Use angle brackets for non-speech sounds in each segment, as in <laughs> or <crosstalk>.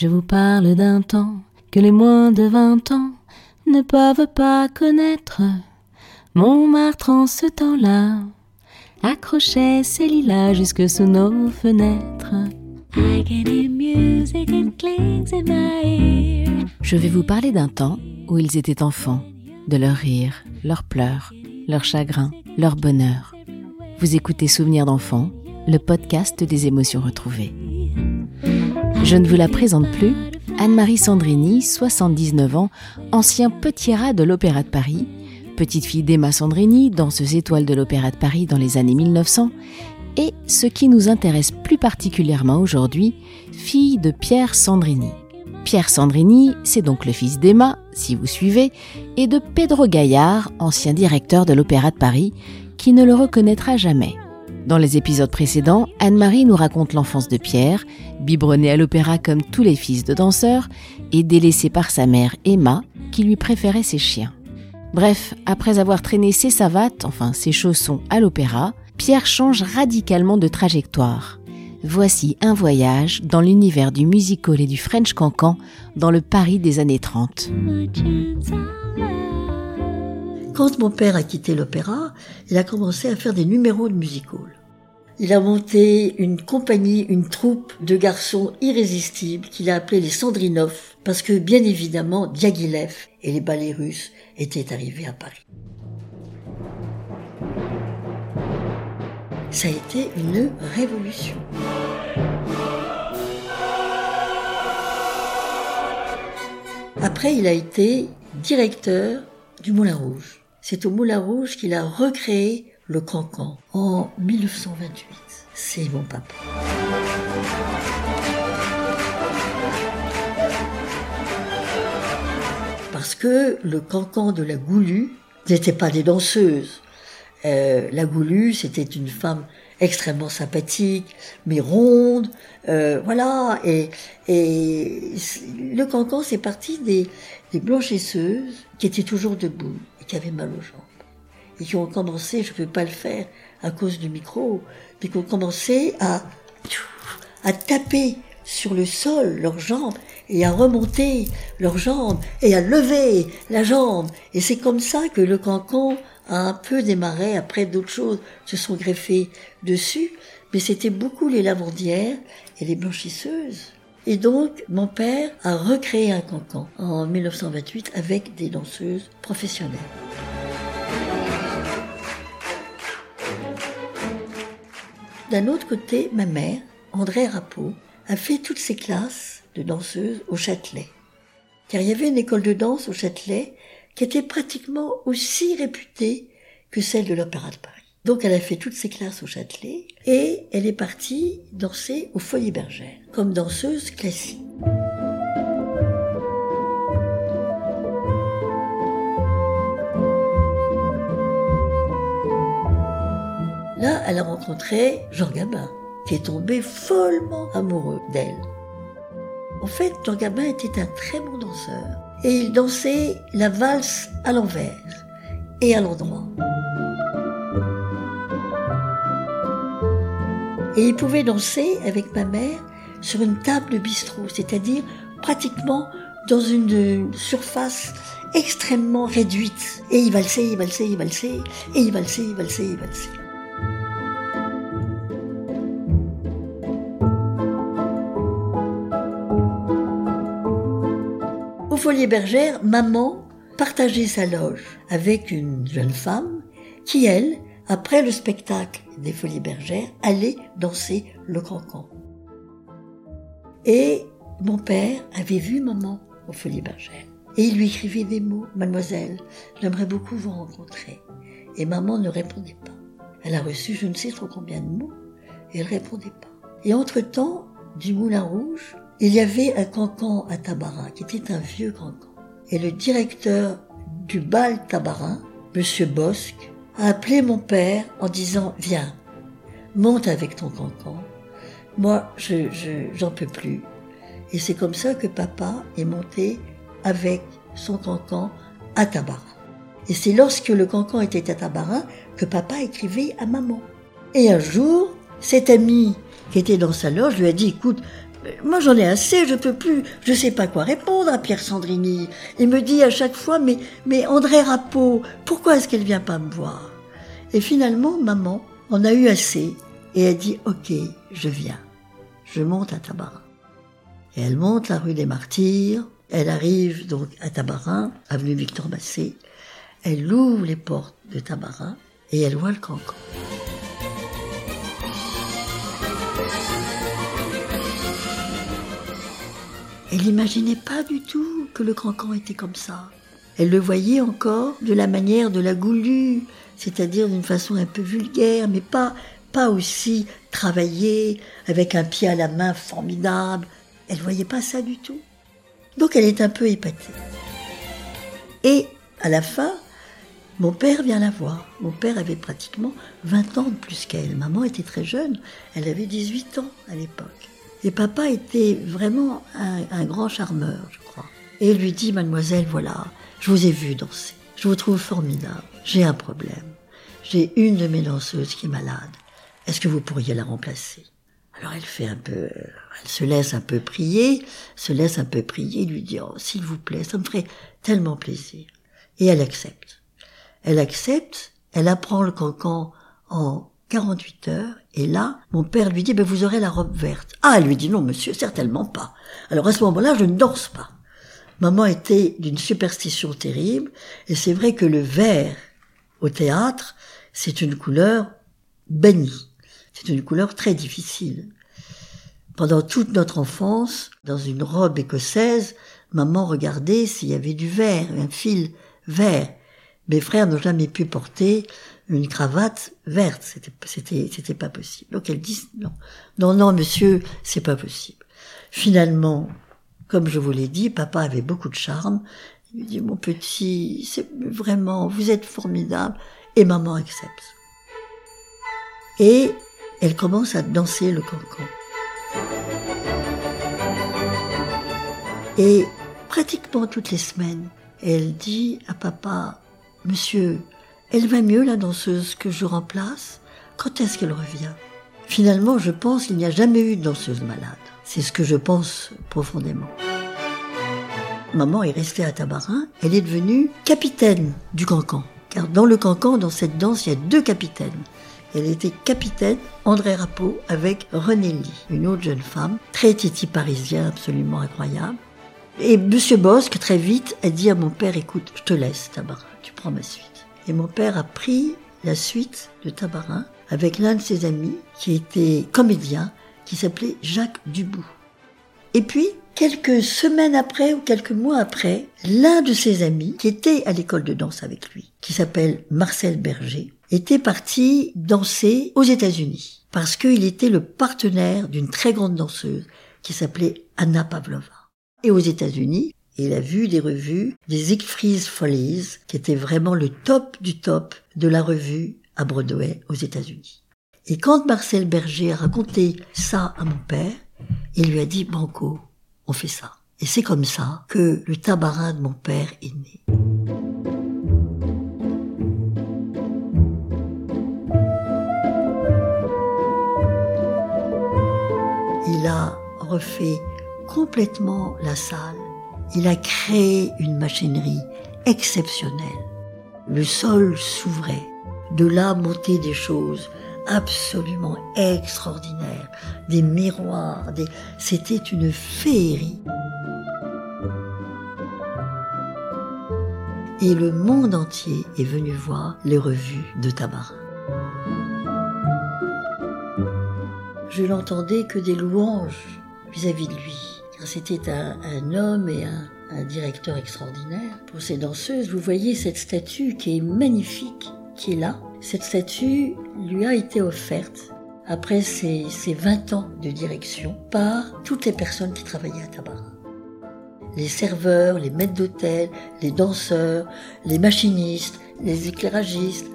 Je vous parle d'un temps que les moins de vingt ans ne peuvent pas connaître. Montmartre en ce temps-là accrochait ses lilas jusque sous nos fenêtres. Je vais vous parler d'un temps où ils étaient enfants, de leurs rires, leurs pleurs, leurs chagrins, leur bonheur. Vous écoutez Souvenirs d'enfants, le podcast des émotions retrouvées. Je ne vous la présente plus, Anne-Marie Sandrini, 79 ans, ancien petit rat de l'Opéra de Paris, petite fille d'Emma Sandrini, danseuse étoile de l'Opéra de Paris dans les années 1900, et ce qui nous intéresse plus particulièrement aujourd'hui, fille de Pierre Sandrini. Pierre Sandrini, c'est donc le fils d'Emma, si vous suivez, et de Pedro Gaillard, ancien directeur de l'Opéra de Paris, qui ne le reconnaîtra jamais. Dans les épisodes précédents, Anne-Marie nous raconte l'enfance de Pierre, biberonné à l'opéra comme tous les fils de danseurs, et délaissé par sa mère Emma, qui lui préférait ses chiens. Bref, après avoir traîné ses savates, enfin ses chaussons à l'opéra, Pierre change radicalement de trajectoire. Voici un voyage dans l'univers du musical et du French cancan dans le Paris des années 30. Quand mon père a quitté l'opéra, il a commencé à faire des numéros de musical. Il a monté une compagnie, une troupe de garçons irrésistibles qu'il a appelés les Sandrinov, parce que bien évidemment Diaghilev et les ballets russes étaient arrivés à Paris. Ça a été une révolution. Après, il a été directeur du Moulin Rouge. C'est au Moulin Rouge qu'il a recréé le cancan en 1928. C'est mon papa. Parce que le cancan de la Goulue n'était pas des danseuses. Euh, la Goulue, c'était une femme extrêmement sympathique, mais ronde, euh, voilà. Et, le cancan, c'est parti des, des blanchisseuses qui étaient toujours debout et qui avaient mal aux jambes et qui ont commencé, je ne peux pas le faire à cause du micro, mais qui ont commencé à à taper sur le sol leurs jambes et à remonter leurs jambes et à lever la jambe. Et c'est comme ça que le cancan a un peu démarré. Après, d'autres choses se sont greffées dessus. Mais c'était beaucoup les lavandières et les blanchisseuses. Et donc, mon père a recréé un cancan en 1928 avec des danseuses professionnelles. D'un autre côté, ma mère, André Rapeau, a fait toutes ses classes de danseuses au Châtelet. Car il y avait une école de danse au Châtelet qui était pratiquement aussi réputée que celle de l'Opéra de Paris. Donc elle a fait toutes ses classes au Châtelet et elle est partie danser aux Folies Bergères comme danseuse classique. Elle a rencontré Jean Gabin, qui est tombé follement amoureux d'elle. En fait, Jean Gabin était un très bon danseur et il dansait la valse à l'envers et à l'endroit. Et il pouvait danser avec ma mère sur une table de bistrot, c'est-à-dire pratiquement dans une surface extrêmement réduite. Et il valsait, il valsait, il valsait, et il valsait, il valsait, il valsait. Folie Bergère, maman partageait sa loge avec une jeune femme qui, elle, après le spectacle des Folies Bergères, allait danser le cancan. Et mon père avait vu maman aux Folies Bergères. Et il lui écrivait des mots, Mademoiselle, j'aimerais beaucoup vous rencontrer. Et maman ne répondait pas. Elle a reçu je ne sais trop combien de mots, et elle répondait pas. Et entre-temps, du Moulin Rouge, il y avait un cancan à Tabarin, qui était un vieux cancan. Et le directeur du bal Tabarin, Monsieur Bosque, a appelé mon père en disant Viens, monte avec ton cancan. Moi, je, j'en peux plus. Et c'est comme ça que papa est monté avec son cancan à Tabarin. Et c'est lorsque le cancan était à Tabarin que papa écrivait à maman. Et un jour, cet ami qui était dans sa loge lui a dit Écoute, moi j'en ai assez, je peux plus, je sais pas quoi répondre à Pierre Sandrini. Il me dit à chaque fois, mais, mais André Rapeau, pourquoi est-ce qu'elle vient pas me voir? Et finalement, maman en a eu assez et elle dit, ok, je viens. Je monte à Tabarin. Et elle monte la rue des Martyrs, elle arrive donc à Tabarin, avenue Victor Massé, elle ouvre les portes de Tabarin et elle voit le cancan. Elle n'imaginait pas du tout que le cancan était comme ça. Elle le voyait encore de la manière de la goulue, c'est-à-dire d'une façon un peu vulgaire, mais pas, pas aussi travaillée, avec un pied à la main formidable. Elle voyait pas ça du tout. Donc elle est un peu épatée. Et à la fin, mon père vient la voir. Mon père avait pratiquement 20 ans de plus qu'elle. Maman était très jeune, elle avait 18 ans à l'époque. Et papa était vraiment un, grand charmeur, je crois. Et il lui dit, mademoiselle, voilà, je vous ai vu danser. Je vous trouve formidable. J'ai un problème. J'ai une de mes danseuses qui est malade. Est-ce que vous pourriez la remplacer? Alors elle fait un peu, elle se laisse un peu prier, se laisse un peu prier, lui dit, oh, s'il vous plaît, ça me ferait tellement plaisir. Et elle accepte. Elle accepte, elle apprend le cancan en 48 heures, et là, mon père lui dit, ben, vous aurez la robe verte. Ah, elle lui dit, non, monsieur, certainement pas. Alors à ce moment-là, je ne danse pas. Maman était d'une superstition terrible, et c'est vrai que le vert au théâtre, c'est une couleur bannie. C'est une couleur très difficile. Pendant toute notre enfance, dans une robe écossaise, maman regardait s'il y avait du vert, un fil vert. Mes frères n'ont jamais pu porter une cravate verte. C'était, pas possible. Donc elle dit non, non, non, monsieur, c'est pas possible. Finalement, comme je vous l'ai dit, papa avait beaucoup de charme. Il lui dit, mon petit, c'est vraiment, vous êtes formidable. Et maman accepte. Et elle commence à danser le cancan. Et pratiquement toutes les semaines, elle dit à papa, Monsieur, elle va mieux la danseuse que je remplace? Quand est-ce qu'elle revient? Finalement, je pense qu'il n'y a jamais eu de danseuse malade. C'est ce que je pense profondément. Maman est restée à Tabarin, elle est devenue capitaine du cancan. Car dans le cancan, dans cette danse, il y a deux capitaines. Elle était capitaine André Rapeau avec René Lee, une autre jeune femme, très titi parisien, absolument incroyable. Et Monsieur Bosque, très vite, a dit à mon père, écoute, je te laisse, Tabarin, tu prends ma suite. Et mon père a pris la suite de Tabarin avec l'un de ses amis qui était comédien, qui s'appelait Jacques Dubout. Et puis, quelques semaines après ou quelques mois après, l'un de ses amis, qui était à l'école de danse avec lui, qui s'appelle Marcel Berger, était parti danser aux États-Unis parce qu'il était le partenaire d'une très grande danseuse qui s'appelait Anna Pavlova. Et aux États-Unis, il a vu des revues, des Siegfried Follies, qui étaient vraiment le top du top de la revue à Broadway aux États-Unis. Et quand Marcel Berger a raconté ça à mon père, il lui a dit Banco, on fait ça. Et c'est comme ça que le tabarin de mon père est né. Il a refait complètement la salle. Il a créé une machinerie exceptionnelle. Le sol s'ouvrait. De là montaient des choses absolument extraordinaires. Des miroirs, des... c'était une féerie. Et le monde entier est venu voir les revues de Tabarin. Je n'entendais que des louanges vis-à-vis de lui. C'était un, homme et un, directeur extraordinaire. Pour ces danseuses, vous voyez cette statue qui est magnifique, qui est là. Cette statue lui a été offerte après ses, ses 20 ans de direction par toutes les personnes qui travaillaient à Tabarin. Les serveurs, les maîtres d'hôtel, les danseurs, les machinistes, les éclairagistes.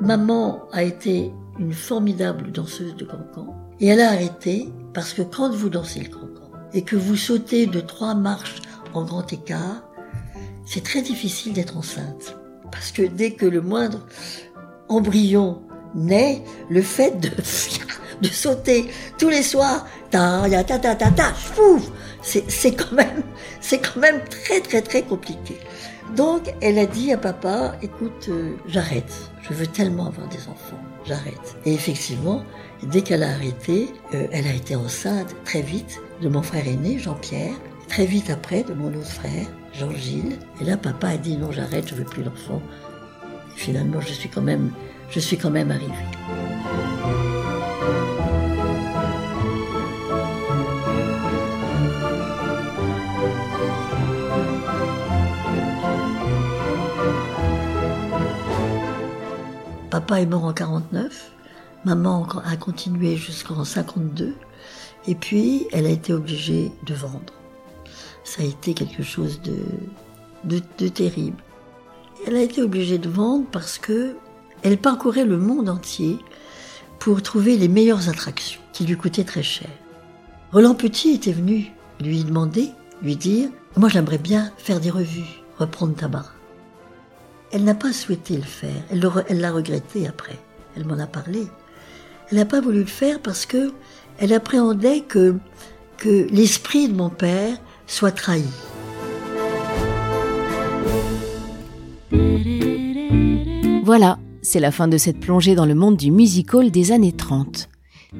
Maman a été une formidable danseuse de cancan. Et elle a arrêté parce que quand vous dansez le cancan et que vous sautez de trois marches en grand écart, c'est très difficile d'être enceinte. Parce que dès que le moindre embryon naît le fait de, <laughs> de sauter tous les soirs. Ta, ta, ta, ta, ta, C'est quand même, <laughs> c'est quand même très, très, très compliqué. Donc, elle a dit à papa, écoute, euh, j'arrête. Je veux tellement avoir des enfants. J'arrête. Et effectivement, dès qu'elle a arrêté, euh, elle a été enceinte très vite de mon frère aîné, Jean-Pierre. Très vite après, de mon autre frère, Jean-Gilles. Et là, papa a dit non, j'arrête, je veux plus d'enfants. Finalement, je suis quand même, je suis quand même arrivée. Papa est mort en 49, maman a continué jusqu'en 52, et puis elle a été obligée de vendre. Ça a été quelque chose de, de, terrible. Elle a été obligée de vendre parce que elle parcourait le monde entier pour trouver les meilleures attractions qui lui coûtaient très cher. Roland Petit était venu lui demander, lui dire Moi j'aimerais bien faire des revues, reprendre tabac. Elle n'a pas souhaité le faire. Elle l'a regretté après. Elle m'en a parlé. Elle n'a pas voulu le faire parce que elle appréhendait que, l'esprit de mon père soit trahi. Voilà, c'est la fin de cette plongée dans le monde du musical des années 30.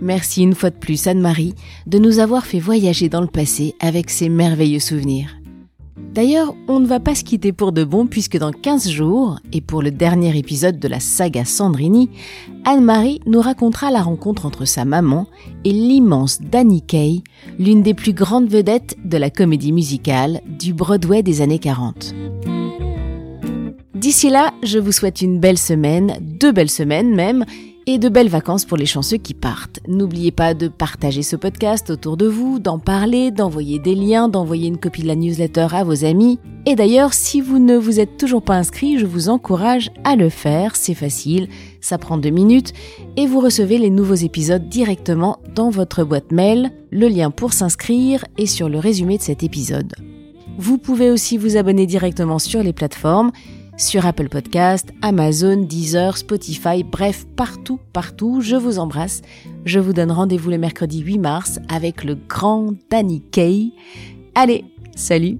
Merci une fois de plus Anne-Marie de nous avoir fait voyager dans le passé avec ces merveilleux souvenirs. D'ailleurs, on ne va pas se quitter pour de bon puisque dans 15 jours, et pour le dernier épisode de la saga Sandrini, Anne-Marie nous racontera la rencontre entre sa maman et l'immense Danny Kaye, l'une des plus grandes vedettes de la comédie musicale du Broadway des années 40. D'ici là, je vous souhaite une belle semaine, deux belles semaines même, et de belles vacances pour les chanceux qui partent. N'oubliez pas de partager ce podcast autour de vous, d'en parler, d'envoyer des liens, d'envoyer une copie de la newsletter à vos amis. Et d'ailleurs, si vous ne vous êtes toujours pas inscrit, je vous encourage à le faire, c'est facile, ça prend deux minutes, et vous recevez les nouveaux épisodes directement dans votre boîte mail, le lien pour s'inscrire est sur le résumé de cet épisode. Vous pouvez aussi vous abonner directement sur les plateformes, sur Apple Podcast, Amazon, Deezer, Spotify, bref, partout, partout. Je vous embrasse. Je vous donne rendez-vous le mercredi 8 mars avec le grand Danny Kay. Allez, salut